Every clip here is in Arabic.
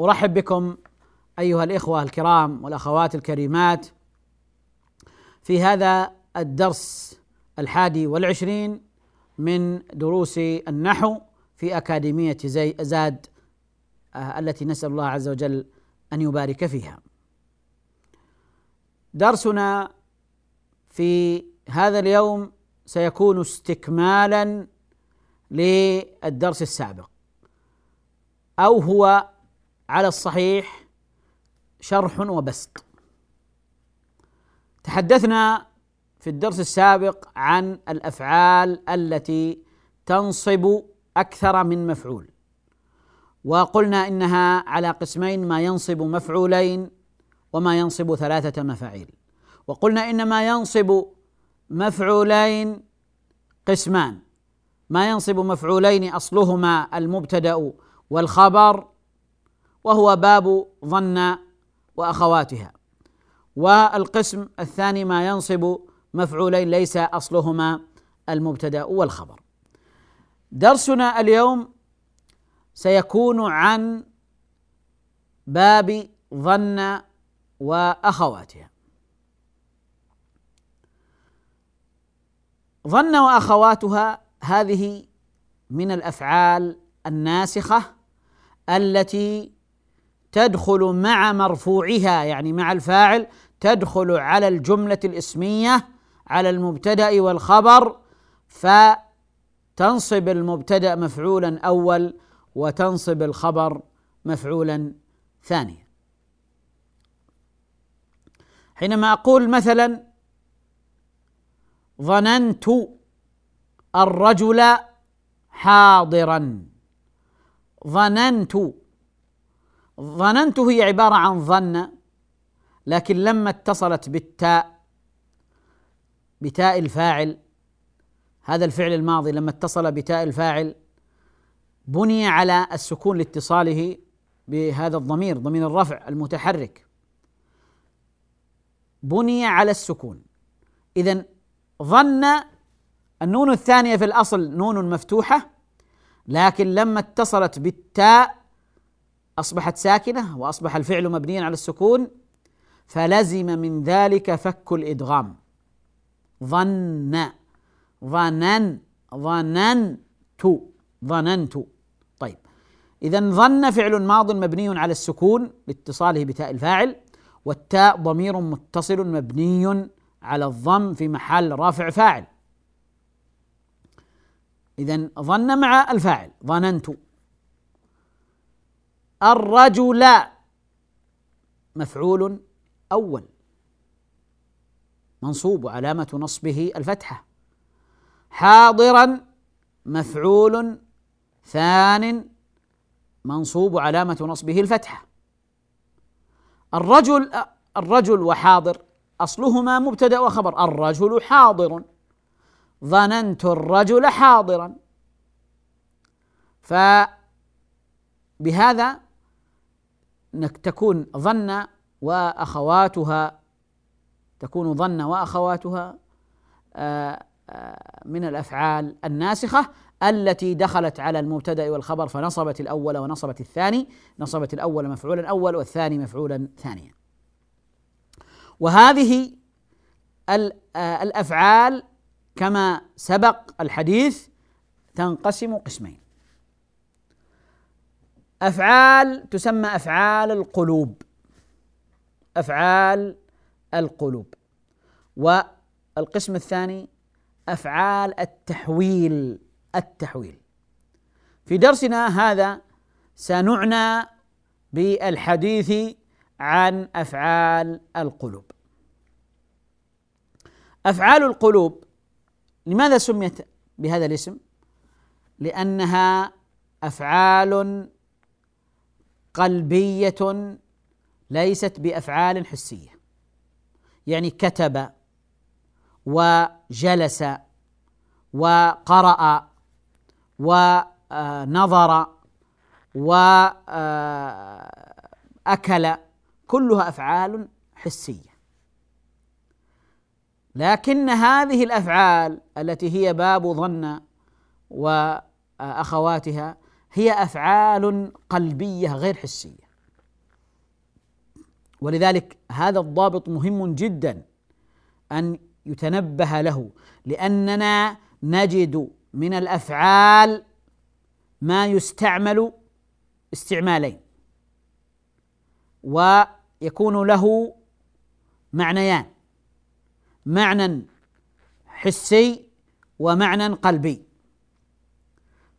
أرحب بكم أيها الإخوة الكرام والأخوات الكريمات في هذا الدرس الحادي والعشرين من دروس النحو في أكاديمية زي زاد آه، التي نسأل الله عز وجل أن يبارك فيها. درسنا في هذا اليوم سيكون استكمالا للدرس السابق أو هو على الصحيح شرح وبسط. تحدثنا في الدرس السابق عن الأفعال التي تنصب أكثر من مفعول وقلنا إنها على قسمين ما ينصب مفعولين وما ينصب ثلاثة مفاعيل. وقلنا ان ما ينصب مفعولين قسمان ما ينصب مفعولين أصلهما المبتدأ والخبر وهو باب ظن وأخواتها. والقسم الثاني ما ينصب مفعولين ليس أصلهما المبتدأ والخبر. درسنا اليوم سيكون عن باب ظن وأخواتها. ظن وأخواتها هذه من الأفعال الناسخة التي تدخل مع مرفوعها يعني مع الفاعل تدخل على الجملة الإسمية على المبتدأ والخبر فتنصب المبتدأ مفعولا أول وتنصب الخبر مفعولا ثانيا. حينما أقول مثلا ظننت الرجل حاضرا. ظننت ظننت هي عبارة عن ظن لكن لما اتصلت بالتاء بتاء الفاعل هذا الفعل الماضي لما اتصل بتاء الفاعل بني على السكون لاتصاله بهذا الضمير ضمير الرفع المتحرك. بني على السكون. اذا ظن النون الثانية في الأصل نون مفتوحة لكن لما اتصلت بالتاء أصبحت ساكنة وأصبح الفعل مبنيا على السكون فلزم من ذلك فك الإدغام. ظن. ظنن. ظننت. ظننت. طيب. اذا ظن فعل ماض مبني على السكون لاتصاله بتاء الفاعل والتاء ضمير متصل مبني على الضم في محل رافع فاعل. اذا ظن مع الفاعل. ظننت. الرجل مفعول أول. منصوب وعلامه نصبه الفتحة. حاضرا مفعول ثان منصوب وعلامه نصبه الفتحة. الرجل الرجل وحاضر أصلهما مبتدأ وخبر. الرجل حاضر. ظننت الرجل حاضرا. فبهذا تكون ظن وأخواتها تكون ظن وأخواتها آه، آه، من الأفعال الناسخة التي دخلت على المبتدأ والخبر فنصبت الأول ونصبت الثاني نصبت الأول مفعولا أول والثاني مفعولا ثانيا. وهذه آه، الأفعال كما سبق الحديث تنقسم قسمين. أفعال تسمى أفعال القلوب. أفعال القلوب. والقسم الثاني أفعال التحويل التحويل. في درسنا هذا سنعنى بالحديث عن أفعال القلوب. أفعال القلوب لماذا سميت بهذا الاسم؟ لأنها أفعال قلبية ليست بأفعال حسية. يعني كتب وجلس وقرأ ونظر وأكل كلها أفعال حسية. لكن هذه الأفعال التي هي باب ظن وأخواتها هي أفعال قلبية غير حسية. ولذلك هذا الضابط مهم جدا أن يتنبه له لأننا نجد من الأفعال ما يستعمل استعمالين ويكون له معنيان معنى حسي ومعنى قلبي.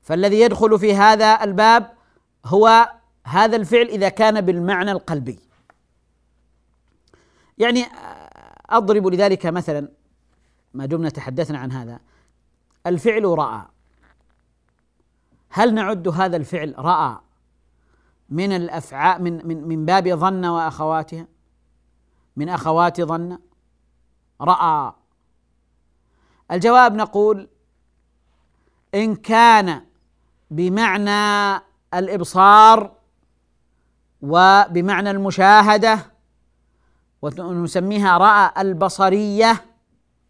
فالذي يدخل في هذا الباب هو هذا الفعل إذا كان بالمعنى القلبي. يعني أضرب لذلك مثلا ما دمنا تحدثنا عن هذا. الفعل رأى. هل نعد هذا الفعل رأى من الافعال من من من باب ظن واخواتها من أخوات ظن؟ رأى. الجواب نقول إن كان بمعنى الإبصار وبمعنى المشاهدة ونسميها رأى البصرية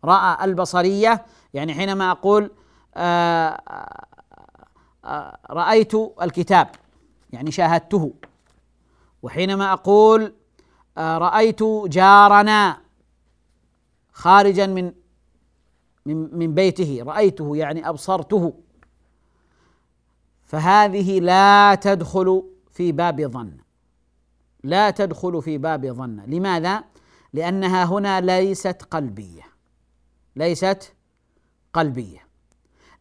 رأى البصرية. يعني حينما أقول آه، آه، آه، رأيت الكتاب يعني شاهدته. وحينما أقول رأيت جارنا خارجا من من من بيته رأيته يعني أبصرته. فهذه لا تدخل في باب ظن. لا تدخل في باب ظن. لماذا؟ لأنها هنا ليست قلبية. ليست قلبية.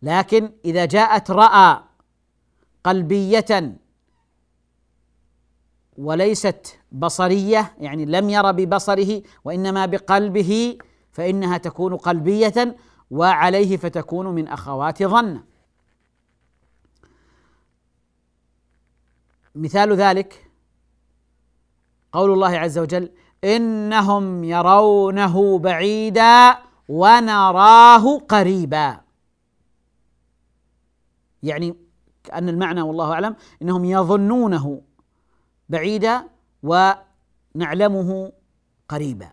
لكن إذا جاءت رأى قلبية وليست بصرية يعني لم ير ببصره وإنما بقلبه فإنها تكون قلبية وعليه فتكون من أخوات ظن. مثال ذلك قول الله عز وجل إنهم يرونه بعيدا ونراه قريبا. يعني كأن المعنى والله أعلم إنهم يظنونه بعيدا ونعلمه قريبا.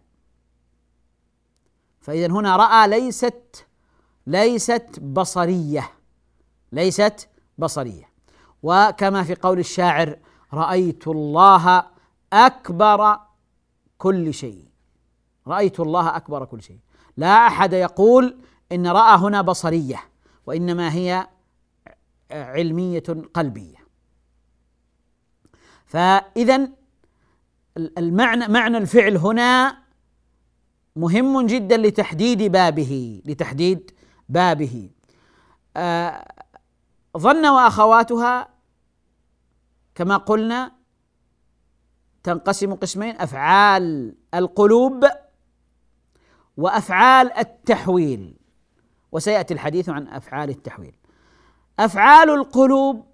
فإذا هنا رأى ليست ليست بصرية ليست بصرية. وكما في قول الشاعر رأيت الله أكبر كل شيء. رأيت الله أكبر كل شيء. لا أحد يقول إن رأى هنا بصرية وإنما هي علمية قلبية. فاذا المعنى معنى الفعل هنا مهم جدا لتحديد بابه لتحديد بابه. آه ظن وأخواتها كما قلنا تنقسم قسمين أفعال القلوب وأفعال التحويل. وسيأتي الحديث عن أفعال التحويل. أفعال القلوب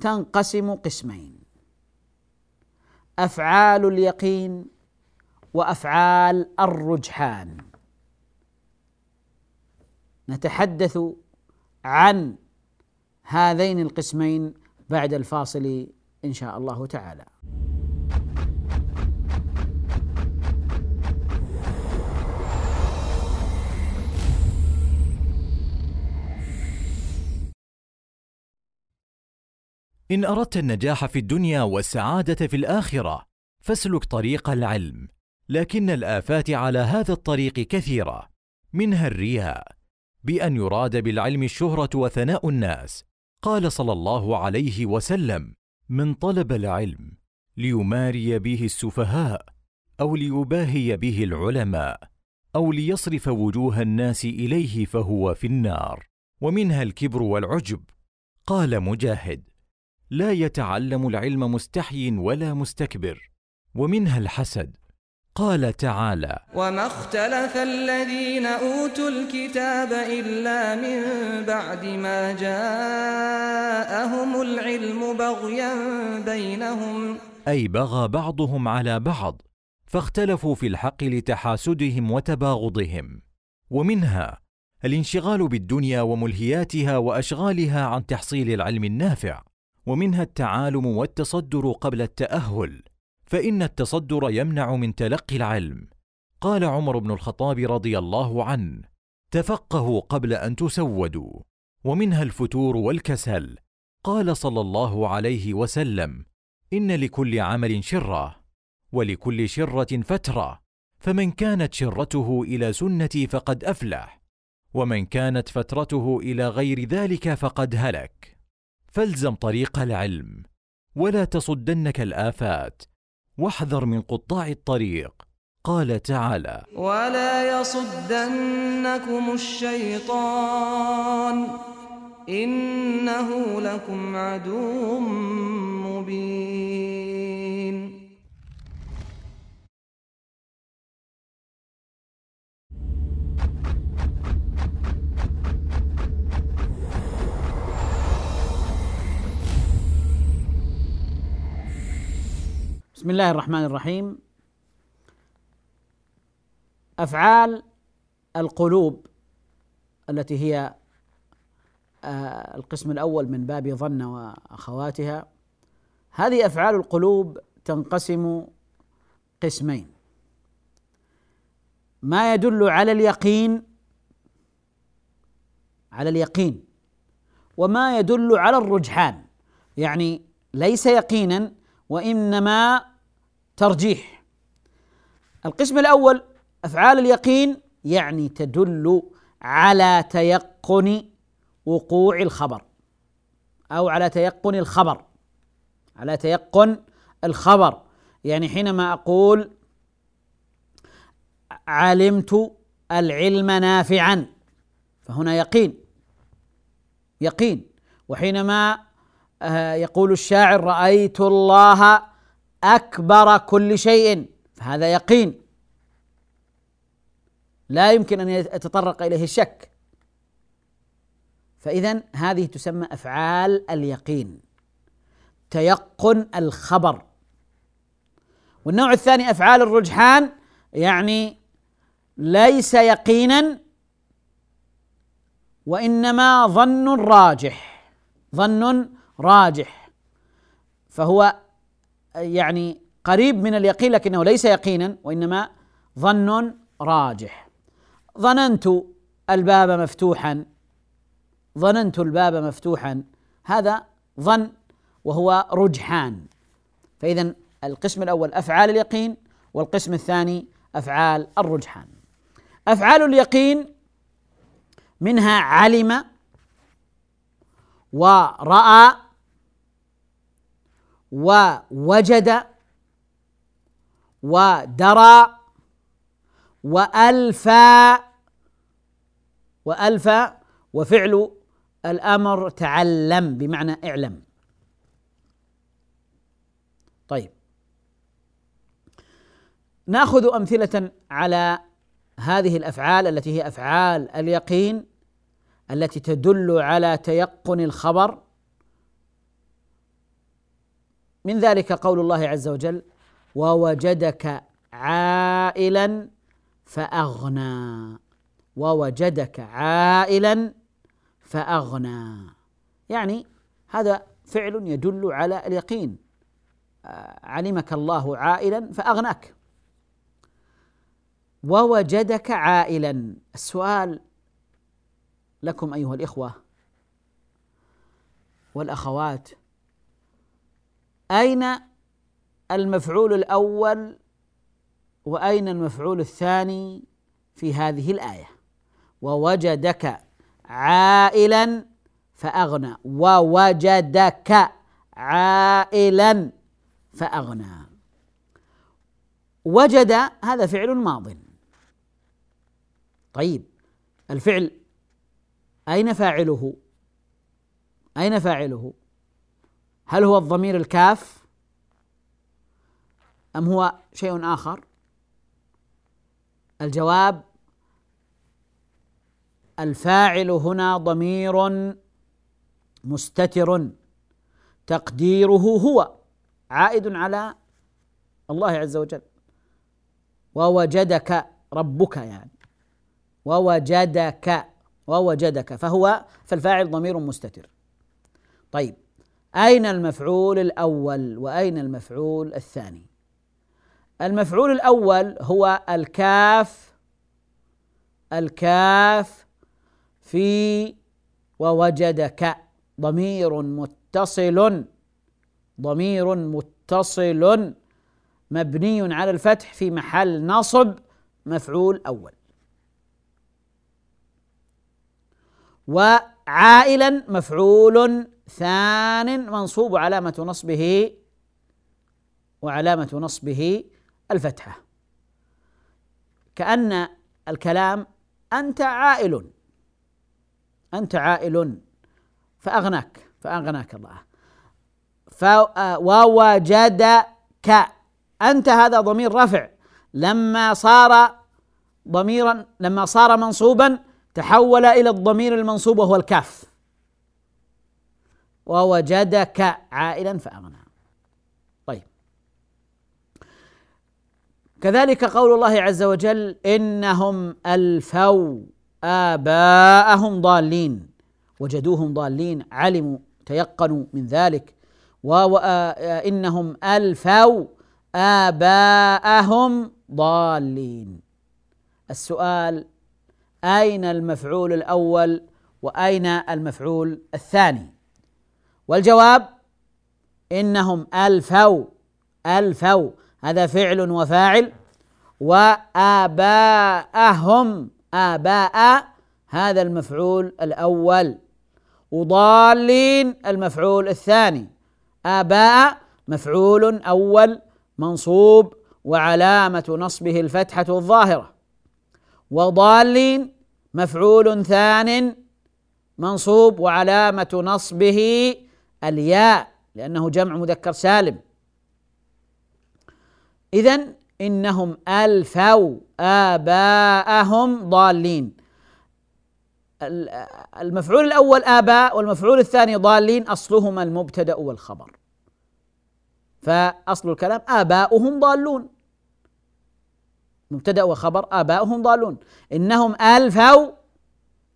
تنقسم قسمين. أفعال اليقين وأفعال الرجحان. نتحدث عن هذين القسمين بعد الفاصل إن شاء الله تعالى. إن أردت النجاح في الدنيا والسعادة في الآخرة فاسلك طريق العلم لكن الآفات على هذا الطريق كثيرة منها الرياء بأن يراد بالعلم الشهرة وثناء الناس قال صلى الله عليه وسلم من طلب العلم ليماري به السفهاء أو ليباهي به العلماء أو ليصرف وجوه الناس إليه فهو في النار ومنها الكبر والعجب. قال مجاهد لا يتعلم العلم مستحي ولا مستكبر ومنها الحسد قال تعالى وما اختلف الذين أوتوا الكتاب إلا من بعد ما جاءهم العلم بغيا بينهم. أي بغى بعضهم على بعض فاختلفوا في الحق لتحاسدهم وتباغضهم. ومنها الانشغال بالدنيا وملهياتها وأشغالها عن تحصيل العلم النافع. ومنها التعالم والتصدر قبل التأهل. فإن التصدر يمنع من تلقي العلم. قال عمر بن الخطاب رضي الله عنه تفقهوا قبل أن تسودوا ومنها الفتور والكسل. قال صلى الله عليه وسلم إن لكل عمل شرة ولكل شرة فترة. فمن كانت شرته إلى سنتي فقد أفلح ومن كانت فترته إلى غير ذلك فقد هلك. فالزم طريق العلم ولا تصدنك الآفات. واحذر من قطاع الطريق. قال تعالى ولا يصدنكم الشيطان انه لكم عدو مبين. بسم الله الرحمن الرحيم. أفعال القلوب التي هي آه، القسم الأول من باب ظن وأخواتها هذه أفعال القلوب تنقسم قسمين. ما يدل على اليقين على اليقين وما يدل على الرجحان. يعني ليس يقينا وإنما ترجيح. القسم الأول أفعال اليقين يعني تدل على تيقن وقوع الخبر أو على تيقن الخبر. على تيقن الخبر. يعني حينما أقول علمت العلم نافعا فهنا يقين. يقين. وحينما آه، يقول الشاعر رأيت الله أكبر كل شيء فهذا يقين. لا يمكن أن يتطرق إليه الشك. فاذا هذه تسمى أفعال اليقين تيقن الخبر. والنوع الثاني أفعال الرجحان يعني ليس يقينا وإنما ظن راجح. ظن راجح. فهو يعني قريب من اليقين لكنه ليس يقينا وإنما ظن راجح. ظننت الباب مفتوحا. ظننت الباب مفتوحا. هذا ظن وهو رجحان. فاذا القسم الأول أفعال اليقين والقسم الثاني أفعال الرجحان. أفعال اليقين منها علم ورأى ووجد ودرى وألفى وألفى وفعل الأمر تعلم بمعنى اعلم. طيب. نأخذ أمثلة على هذه الأفعال التي هي أفعال اليقين التي تدل على تيقن الخبر. من ذلك قول الله عز وجل ووجدك عائلا فأغنى. ووجدك عائلا فأغنى. يعني هذا فعل يدل على اليقين. آه، علمك الله عائلا فأغناك. ووجدك عائلا. السؤال لكم أيها الإخوة والأخوات أين المفعول الأول وأين المفعول الثاني في هذه الآية ووجدك عائلا فأغنى ووجدك عائلا فأغنى وجد هذا فعل ماض طيب الفعل أين فاعله؟ أين فاعله؟ هل هو الضمير الكاف أم هو شيء آخر؟ الجواب الفاعل هنا ضمير مستتر تقديره هو عائد على الله عز وجل. ووجدك ربك يعني. ووجدك ووجدك فهو فالفاعل ضمير مستتر. طيب أين المفعول الأول وأين المفعول الثاني؟ المفعول الأول هو الكاف الكاف في ووجدك ضمير متصل ضمير متصل مبني على الفتح في محل نصب مفعول أول. وعائلا مفعول ثان منصوب علامة نصبه وعلامة نصبه الفتحة. كأن الكلام أنت عائل. أنت عائل. فأغناك فأغناك الله. ووجدك. أنت هذا ضمير رفع. لما صار ضميرا لما صار منصوبا تحول إلى الضمير المنصوب وهو الكاف. ووجدك عائلا فأغنى. طيب. كذلك قول الله عز وجل إنهم ألفوا آباءهم ضالين. وجدوهم ضالين علموا تيقنوا من ذلك. وإنهم ألفوا آباءهم ضالين. السؤال أين المفعول الأول وأين المفعول الثاني؟ والجواب إنهم ألفوا ألفوا. هذا فعل وفاعل. وآباءهم آباء هذا المفعول الأول. وضالين المفعول الثاني. آباء مفعول أول منصوب وعلامة نصبه الفتحة الظاهرة. وضالين مفعول ثان منصوب وعلامة نصبه الياء لأنه جمع مذكر سالم. إذا إنهم ألفوا آباءهم ضالين. المفعول الأول آباء والمفعول الثاني ضالين أصلهما المبتدأ والخبر. فأصل الكلام آباؤهم ضالون. مبتدأ وخبر آباؤهم ضالون. إنهم ألفوا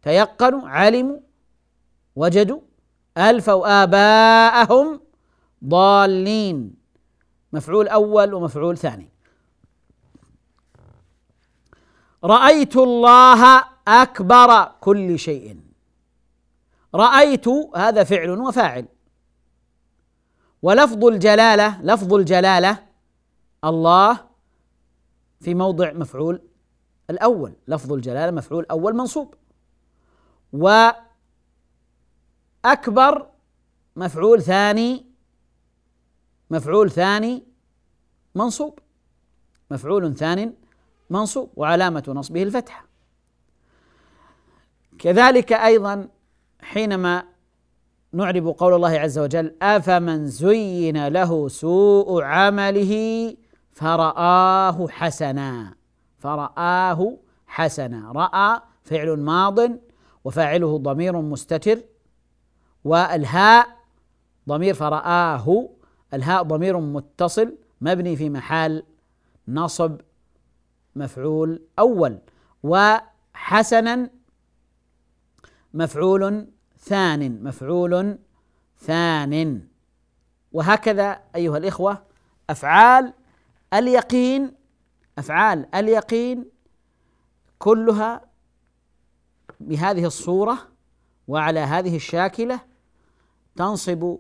تيقنوا علموا وجدوا ألفوا آباءهم ضالين. مفعول أول ومفعول ثاني. رأيت الله أكبر كل شيء. رأيت هذا فعل وفاعل. ولفظ الجلالة لفظ الجلالة الله في موضع مفعول الأول. لفظ الجلالة مفعول أول منصوب. وأكبر مفعول ثاني مفعول ثاني منصوب. مفعول ثاني منصوب وعلامة نصبه الفتحة. كذلك أيضا حينما نعرب قول الله عز وجل أفمن زين له سوء عمله فرآه حسنا فرآه حسنا رأى فعل ماض وفاعله ضمير مستتر والهاء ضمير فرآه. الهاء ضمير متصل مبني في محل نصب مفعول أول. وحسنا مفعول ثان مفعول ثان. وهكذا أيها الإخوة أفعال اليقين أفعال اليقين كلها بهذه الصورة وعلى هذه الشاكلة تنصب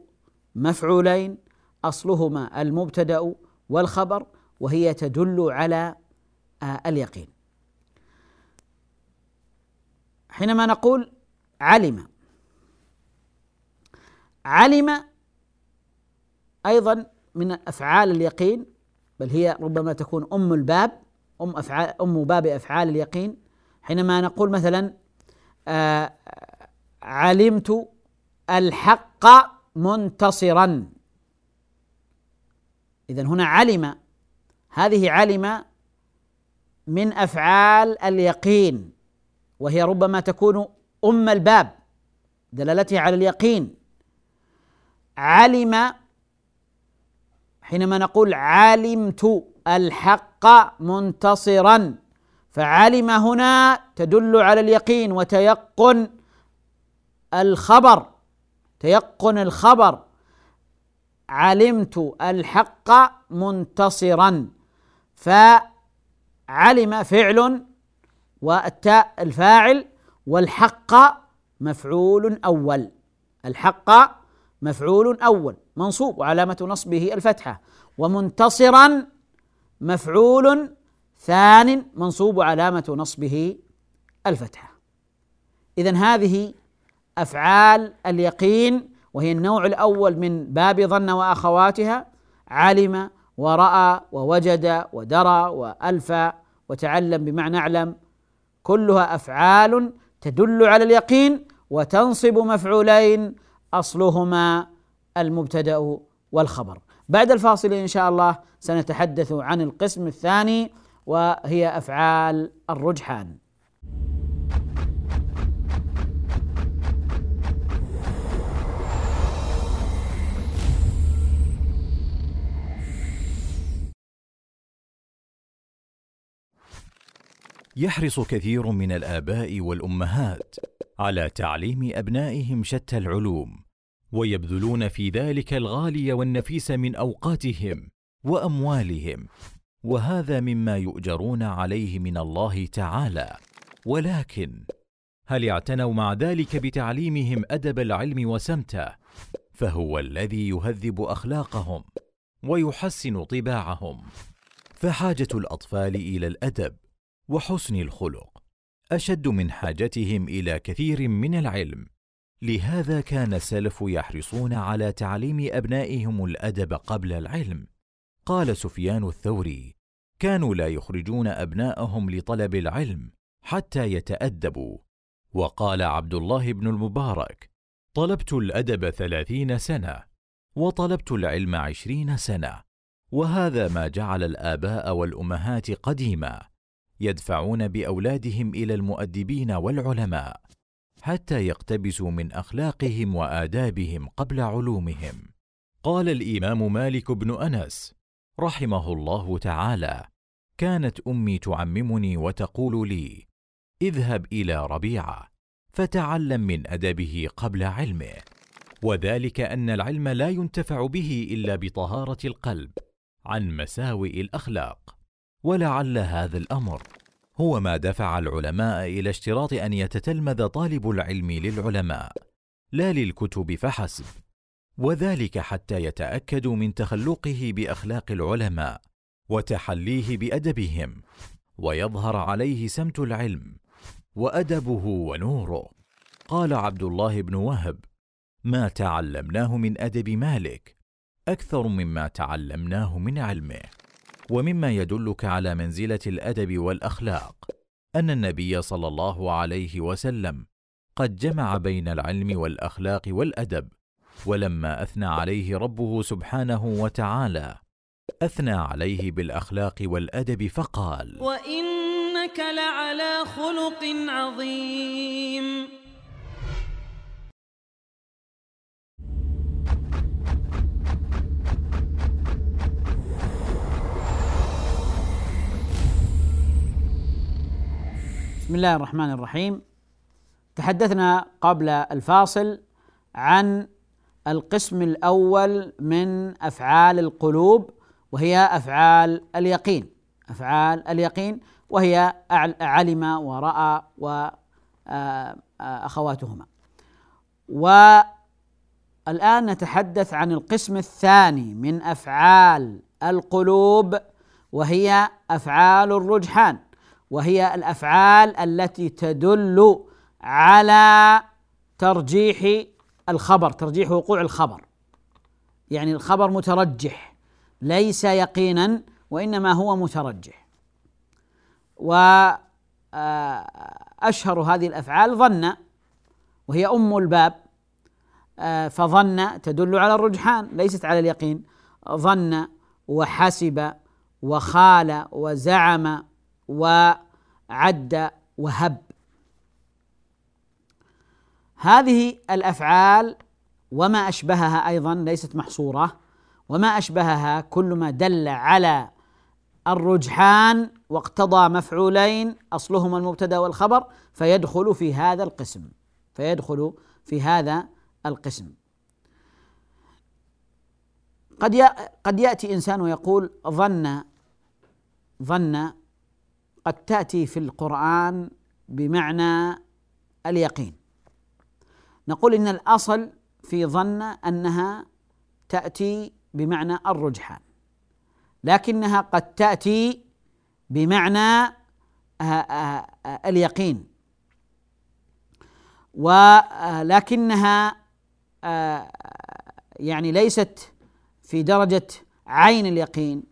مفعولين أصلهما المبتدأ والخبر وهي تدل على آه، اليقين. حينما نقول علم علم أيضا من أفعال اليقين بل هي ربما تكون أم الباب أم أفعال أم باب أفعال اليقين. حينما نقول مثلا آه علمت الحق منتصرا. اذا هنا علم هذه علم من أفعال اليقين وهي ربما تكون أم الباب دلالتها على اليقين. علم حينما نقول علمت الحق منتصرا فعلم هنا تدل على اليقين وتيقن الخبر. تيقن الخبر. علمت الحق منتصرا فعلم فعل والتاء الفاعل والحق مفعول أول. الحق مفعول أول منصوب وعلامة نصبه الفتحة. ومنتصرا مفعول ثان منصوب علامه نصبه الفتحة. اذا هذه أفعال اليقين وهي النوع الأول من باب ظن وأخواتها علم ورأى ووجد ودرى وألفى وتعلم بمعنى أعلم. كلها أفعال تدل على اليقين وتنصب مفعولين أصلهما المبتدأ والخبر. بعد الفاصل إن شاء الله سنتحدث عن القسم الثاني وهي أفعال الرجحان. يحرص كثير من الآباء والأمهات على تعليم أبنائهم شتى العلوم ويبذلون في ذلك الغالي والنفيس من أوقاتهم وأموالهم وهذا مما يؤجرون عليه من الله تعالى. ولكن هل اعتنوا مع ذلك بتعليمهم أدب العلم وسمته؟ فهو الذي يهذب أخلاقهم ويحسن طباعهم. فحاجة الأطفال إلى الأدب وحسن الخلق أشد من حاجتهم إلى كثير من العلم. لهذا كان السلف يحرصون على تعليم أبنائهم الأدب قبل العلم. قال سفيان الثوري كانوا لا يخرجون أبناءهم لطلب العلم حتى يتأدبوا. وقال عبد الله بن المبارك طلبت الأدب ثلاثين سنة وطلبت العلم عشرين سنة وهذا ما جعل الآباء والأمهات قديما يدفعون بأولادهم إلى المؤدبين والعلماء حتى يقتبسوا من أخلاقهم وآدابهم قبل علومهم. قال الإمام مالك بن أنس رحمه الله تعالى كانت أمي تعممني وتقول لي اذهب إلى ربيعه فتعلم من أدبه قبل علمه وذلك أن العلم لا ينتفع به إلا بطهارة القلب عن مساوئ الأخلاق ولعل هذا الأمر. هو ما دفع العلماء إلى اشتراط أن يتتلمذ طالب العلم للعلماء لا للكتب فحسب. وذلك حتى يتاكدوا من تخلقه بأخلاق العلماء وتحليه بأدبهم. ويظهر عليه سمت العلم وأدبه ونوره. قال عبد الله بن وهب ما تعلمناه من أدب مالك أكثر مما تعلمناه من علمه. ومما يدلك على منزلة الأدب والأخلاق أن النبي صلى الله عليه وسلم قد جمع بين العلم والأخلاق والأدب ولما أثنى عليه ربه سبحانه وتعالى أثنى عليه بالأخلاق والأدب فقال وإنك لعلى خلق عظيم. بسم الله الرحمن الرحيم. تحدثنا قبل الفاصل عن القسم الأول من أفعال القلوب وهي أفعال اليقين. أفعال اليقين وهي علم ورأى واخواتهما والآن نتحدث عن القسم الثاني من أفعال القلوب وهي أفعال الرجحان. وهي الأفعال التي تدل على ترجيح الخبر ترجيح وقوع الخبر. يعني الخبر مترجح ليس يقينا وإنما هو مترجح. واشهر هذه الأفعال ظن وهي أم الباب فظن تدل على الرجحان ليست على اليقين. ظن وحسب وخال وزعم وعد وهب. هذه الأفعال وما أشبهها أيضا ليست محصورة وما أشبهها كل ما دل على الرجحان واقتضى مفعولين اصلهما المبتدأ والخبر فيدخل في هذا القسم فيدخل في هذا القسم. قد قد يأتي إنسان ويقول ظن ظن قد تأتي في القرآن بمعنى اليقين. نقول إن الأصل في ظن أنها تأتي بمعنى الرجحان لكنها قد تأتي بمعنى آه، آه، آه، اليقين. ولكنها يعني ليست في درجة عين اليقين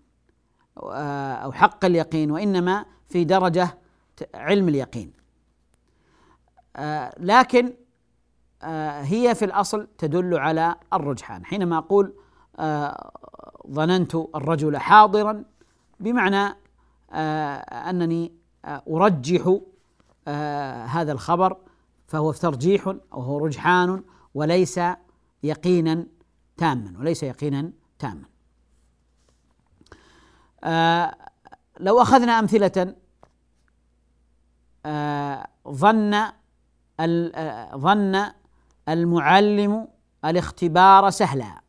أو حق اليقين وإنما في درجة علم اليقين. لكن آه، هي في الأصل تدل على الرجحان. حينما أقول آه، ظننت الرجل حاضرا بمعنى آه، أنني أرجح هذا الخبر فهو ترجيح وهو رجحان وليس يقينا تاما وليس يقينا تاما. لو أخذنا أمثلة ظن ظن المعلم الاختبار سهلا.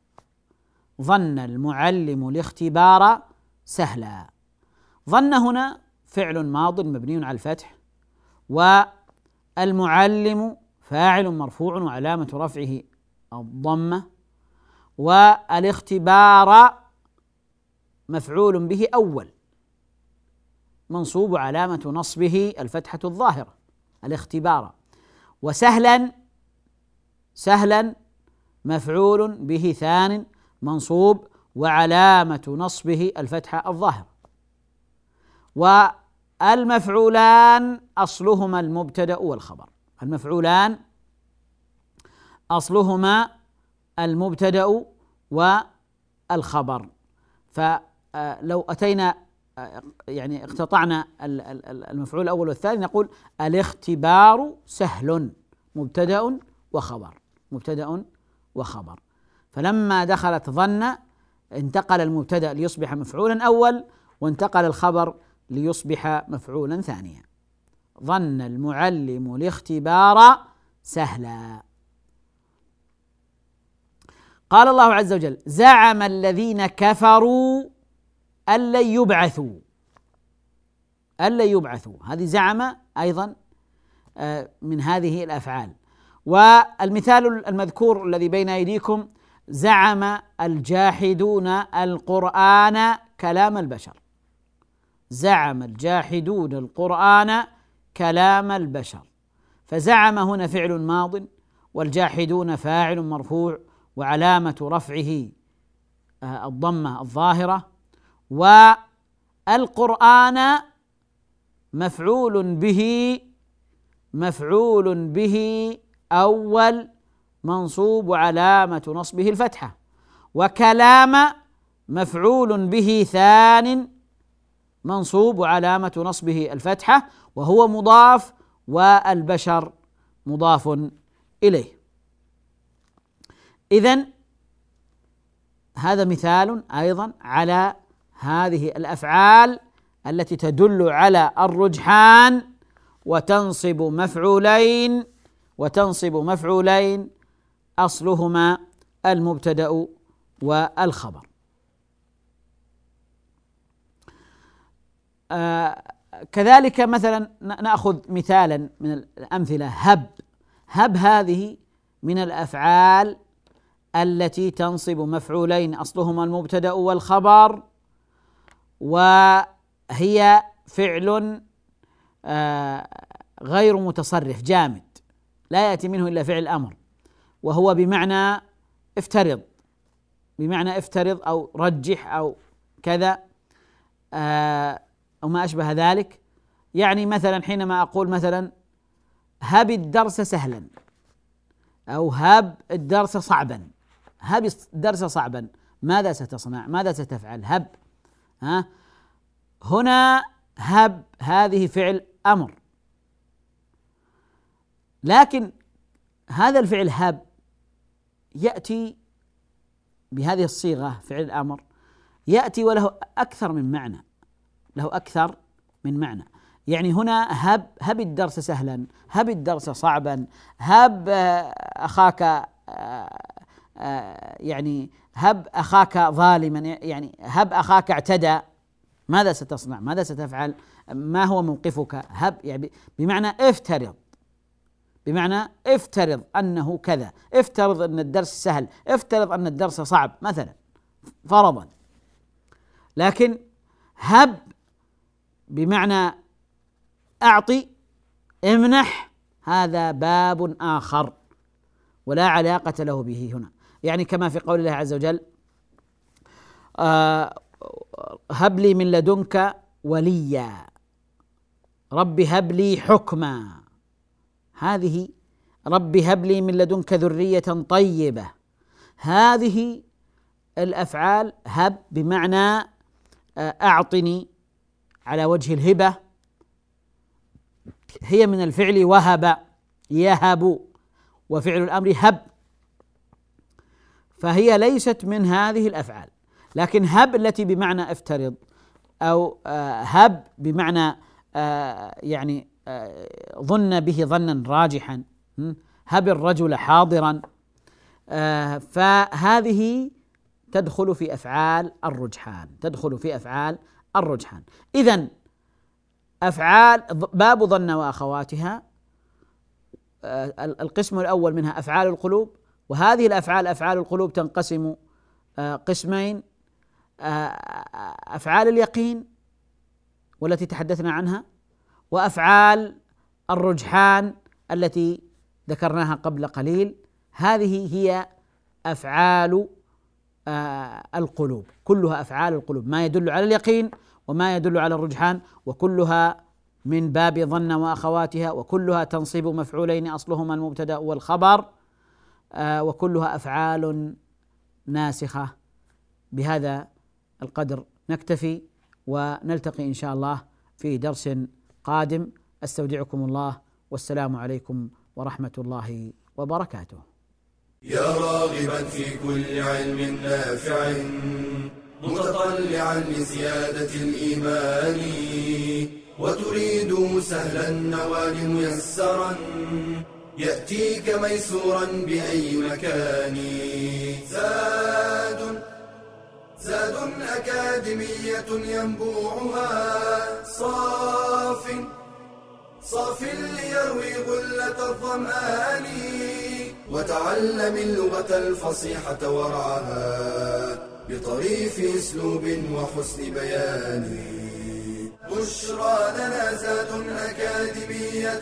ظن المعلم الاختبار سهلا. ظن هنا فعل ماض مبني على الفتح والمعلم فاعل مرفوع وعلامة رفعه الضمة والاختبار مفعول به أول. منصوب علامة نصبه الفتحة الظاهرة الاختبار. وسهلا سهلا مفعول به ثان منصوب وعلامة نصبه الفتحة الظاهرة. والمفعولان أصلهما المبتدأ والخبر. المفعولان أصلهما المبتدأ والخبر. فلو أتينا يعني اقتطعنا المفعول الأول والثاني نقول الاختبار سهل مبتدأ وخبر مبتدأ وخبر. فلما دخلت ظن انتقل المبتدأ ليصبح مفعولا أول وانتقل الخبر ليصبح مفعولا ثانيا. ظن المعلم الاختبار سهلا. قال الله عز وجل زعم الذين كفروا أن لن يبعثوا. أن لن يبعثوا. هذه زعم أيضا آه، من هذه الأفعال. والمثال المذكور الذي بين أيديكم زعم الجاحدون القرآن كلام البشر. زعم الجاحدون القرآن كلام البشر. فزعم هنا فعل ماض والجاحدون فاعل مرفوع وعلامة رفعه آه، الضمة والقرآن مفعول به مفعول به أول منصوب وعلامة نصبه الفتحة وكلام مفعول به ثان منصوب وعلامة نصبه الفتحة وهو مضاف والبشر مضاف إليه. إذا هذا مثال أيضا على هذه الأفعال التي تدل على الرجحان وتنصب مفعولين وتنصب مفعولين أصلهما المبتدأ والخبر. آه كذلك مثلا نأخذ مثالا من الأمثلة هب. هب هذه من الأفعال التي تنصب مفعولين أصلهما المبتدأ والخبر وهي فعل آه غير متصرف جامد. لا يأتي منه إلا فعل الامر وهو بمعنى افترض. بمعنى افترض أو رجح أو كذا آه، أو ما أشبه ذلك. يعني مثلا حينما أقول مثلا هب الدرس سهلا أو هب الدرس صعبا هب الدرس صعبا ماذا ستصنع؟ ماذا ستفعل؟ هب ها؟ هنا هب هذه فعل أمر. لكن هذا الفعل هب يأتي بهذه الصيغة فعل الامر يأتي وله أكثر من معنى له أكثر من معنى. يعني هنا هب هب الدرس سهلا هب الدرس صعبا هب أخاك يعني هب أخاك ظالما يعني هب أخاك اعتدى. ماذا ستصنع؟ ماذا ستفعل؟ ما هو موقفك؟ هب يعني بمعنى افترض. بمعنى افترض أنه كذا، افترض أن الدرس سهل، افترض أن الدرس صعب مثلا. فرضا. لكن هب بمعنى أعطي امنح. هذا باب آخر. ولا علاقة له به هنا. يعني كما في قول الله عز وجل آه هب لي من لدنك وليا. رب هب لي حكما. هذه رب هب لي من لدنك ذرية طيبة. هذه الأفعال هب بمعنى آه، أعطني على وجه الهبة. هي من الفعل وهب يهب. وفعل الأمر هب. فهي ليست من هذه الأفعال. لكن هب التي بمعنى افترض أو آه، هب بمعنى آه، يعني آه، ظن به ظنا راجحا هب الرجل حاضرا فهذه تدخل في أفعال الرجحان تدخل في أفعال الرجحان. اذا أفعال باب ظن وأخواتها القسم الأول منها أفعال القلوب وهذه الأفعال أفعال القلوب تنقسم قسمين أفعال اليقين والتي تحدثنا عنها وأفعال الرجحان التي ذكرناها قبل قليل. هذه هي أفعال آه، القلوب. كلها أفعال القلوب. ما يدل على اليقين وما يدل على الرجحان وكلها من باب ظن وأخواتها وكلها تنصيب مفعولين أصلهما المبتدأ والخبر. آه، وكلها أفعال ناسخة. بهذا القدر نكتفي ونلتقي إن شاء الله في درس قادم. أستودعكم الله. والسلام عليكم ورحمة الله وبركاته. يا راغبا في كل علم نافع متطلعا لزيادة الإيمان وتريد سهلا النوال ميسرا. يأتيك ميسورا بأي مكان. زاد زاد أكاديمية ينبوعها. صاف صاف ليروي غلة الظمآن. وتعلم اللغة الفصيحة ورعاها بطريف أسلوب وحسن بيان. بشرى لنا زاد أكاديمية